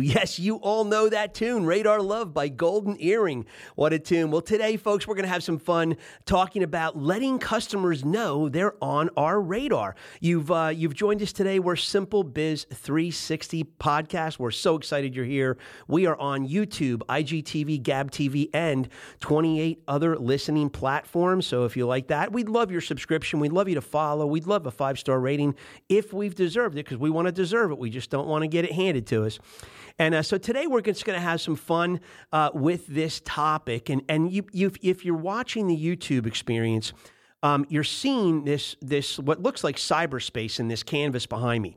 Yes, you all know that tune, Radar Love by Golden Earring. What a tune. Well, today, folks, we're going to have some fun talking about letting customers know they're on our radar. You've uh, you've joined us today. We're Simple Biz 360 podcast. We're so excited you're here. We are on YouTube, IGTV, Gab TV, and 28 other listening platforms. So if you like that, we'd love your subscription. We'd love you to follow. We'd love a five star rating if we've deserved it because we want to deserve it. We just don't want to get it handed to us. And uh, so today we're just going to have some fun uh, with this topic. And and you, you if you're watching the YouTube experience, um, you're seeing this this what looks like cyberspace in this canvas behind me.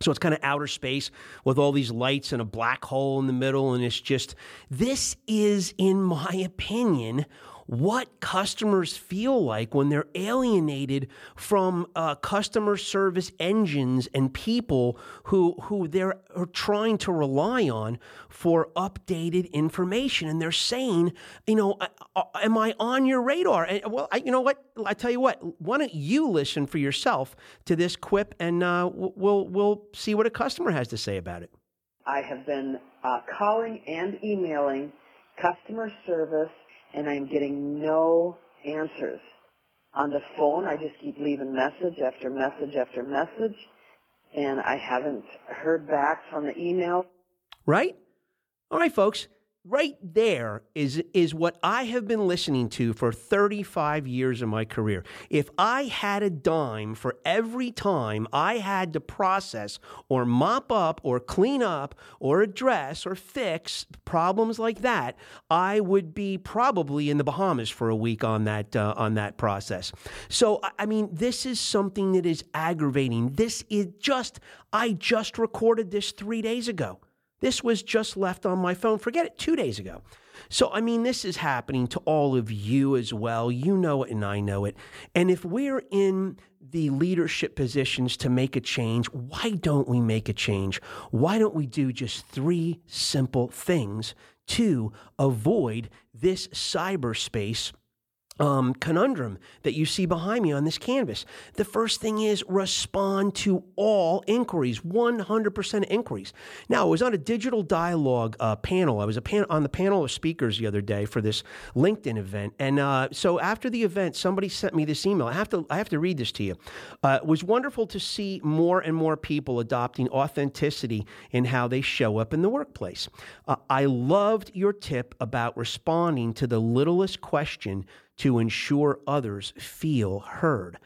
So it's kind of outer space with all these lights and a black hole in the middle. And it's just, this is, in my opinion, what customers feel like when they're alienated from uh, customer service engines and people who who they're trying to rely on for updated information. And they're saying, you know, am I on your radar? And, well, I, you know what? I tell you what. Why don't you listen for yourself to this quip, and uh, we'll we'll see what a customer has to say about it. I have been uh, calling and emailing customer service and I'm getting no answers. On the phone, I just keep leaving message after message after message, and I haven't heard back from the email. Right? All right, folks right there is is what I have been listening to for 35 years of my career. If I had a dime for every time I had to process or mop up or clean up or address or fix problems like that, I would be probably in the Bahamas for a week on that uh, on that process. So I mean, this is something that is aggravating. This is just I just recorded this 3 days ago. This was just left on my phone, forget it, two days ago. So, I mean, this is happening to all of you as well. You know it and I know it. And if we're in the leadership positions to make a change, why don't we make a change? Why don't we do just three simple things to avoid this cyberspace um, conundrum that you see behind me on this canvas. The first thing is respond to all inquiries, 100% inquiries. Now, I was on a digital dialogue uh, panel. I was pan- on the panel of speakers the other day for this LinkedIn event, and uh, so after the event, somebody sent me this email. I have to I have to read this to you. Uh, it was wonderful to see more and more people adopting authenticity in how they show up in the workplace. Uh, I loved your tip about responding to the littlest question to ensure others feel heard.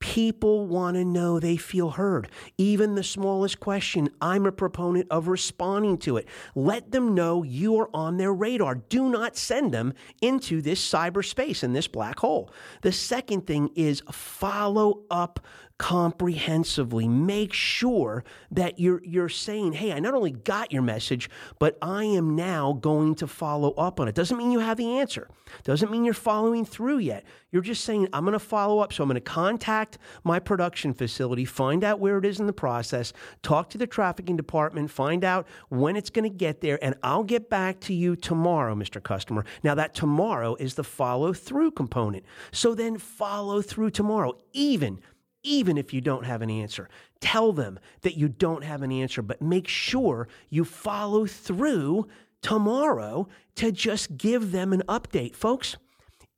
People want to know they feel heard. Even the smallest question, I'm a proponent of responding to it. Let them know you are on their radar. Do not send them into this cyberspace and this black hole. The second thing is follow up comprehensively. Make sure that you're you're saying, "Hey, I not only got your message, but I am now going to follow up on it." Doesn't mean you have the answer. Doesn't mean you're following through yet. You're just saying, "I'm going to follow up, so I'm going to contact my production facility, find out where it is in the process, talk to the trafficking department, find out when it's going to get there, and I'll get back to you tomorrow, Mr. Customer." Now, that tomorrow is the follow through component. So then follow through tomorrow, even even if you don't have an answer. Tell them that you don't have an answer, but make sure you follow through tomorrow to just give them an update. Folks,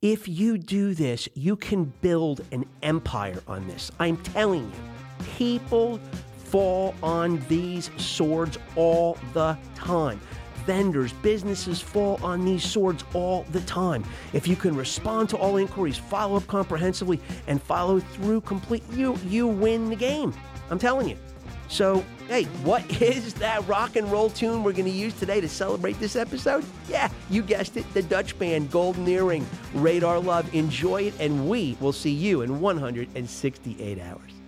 if you do this, you can build an empire on this. I'm telling you, people fall on these swords all the time vendors, businesses fall on these swords all the time. If you can respond to all inquiries, follow up comprehensively, and follow through complete, you you win the game. I'm telling you. So, hey, what is that rock and roll tune we're going to use today to celebrate this episode? Yeah, you guessed it, the Dutch band Golden Earring, Radar Love. Enjoy it, and we will see you in 168 hours.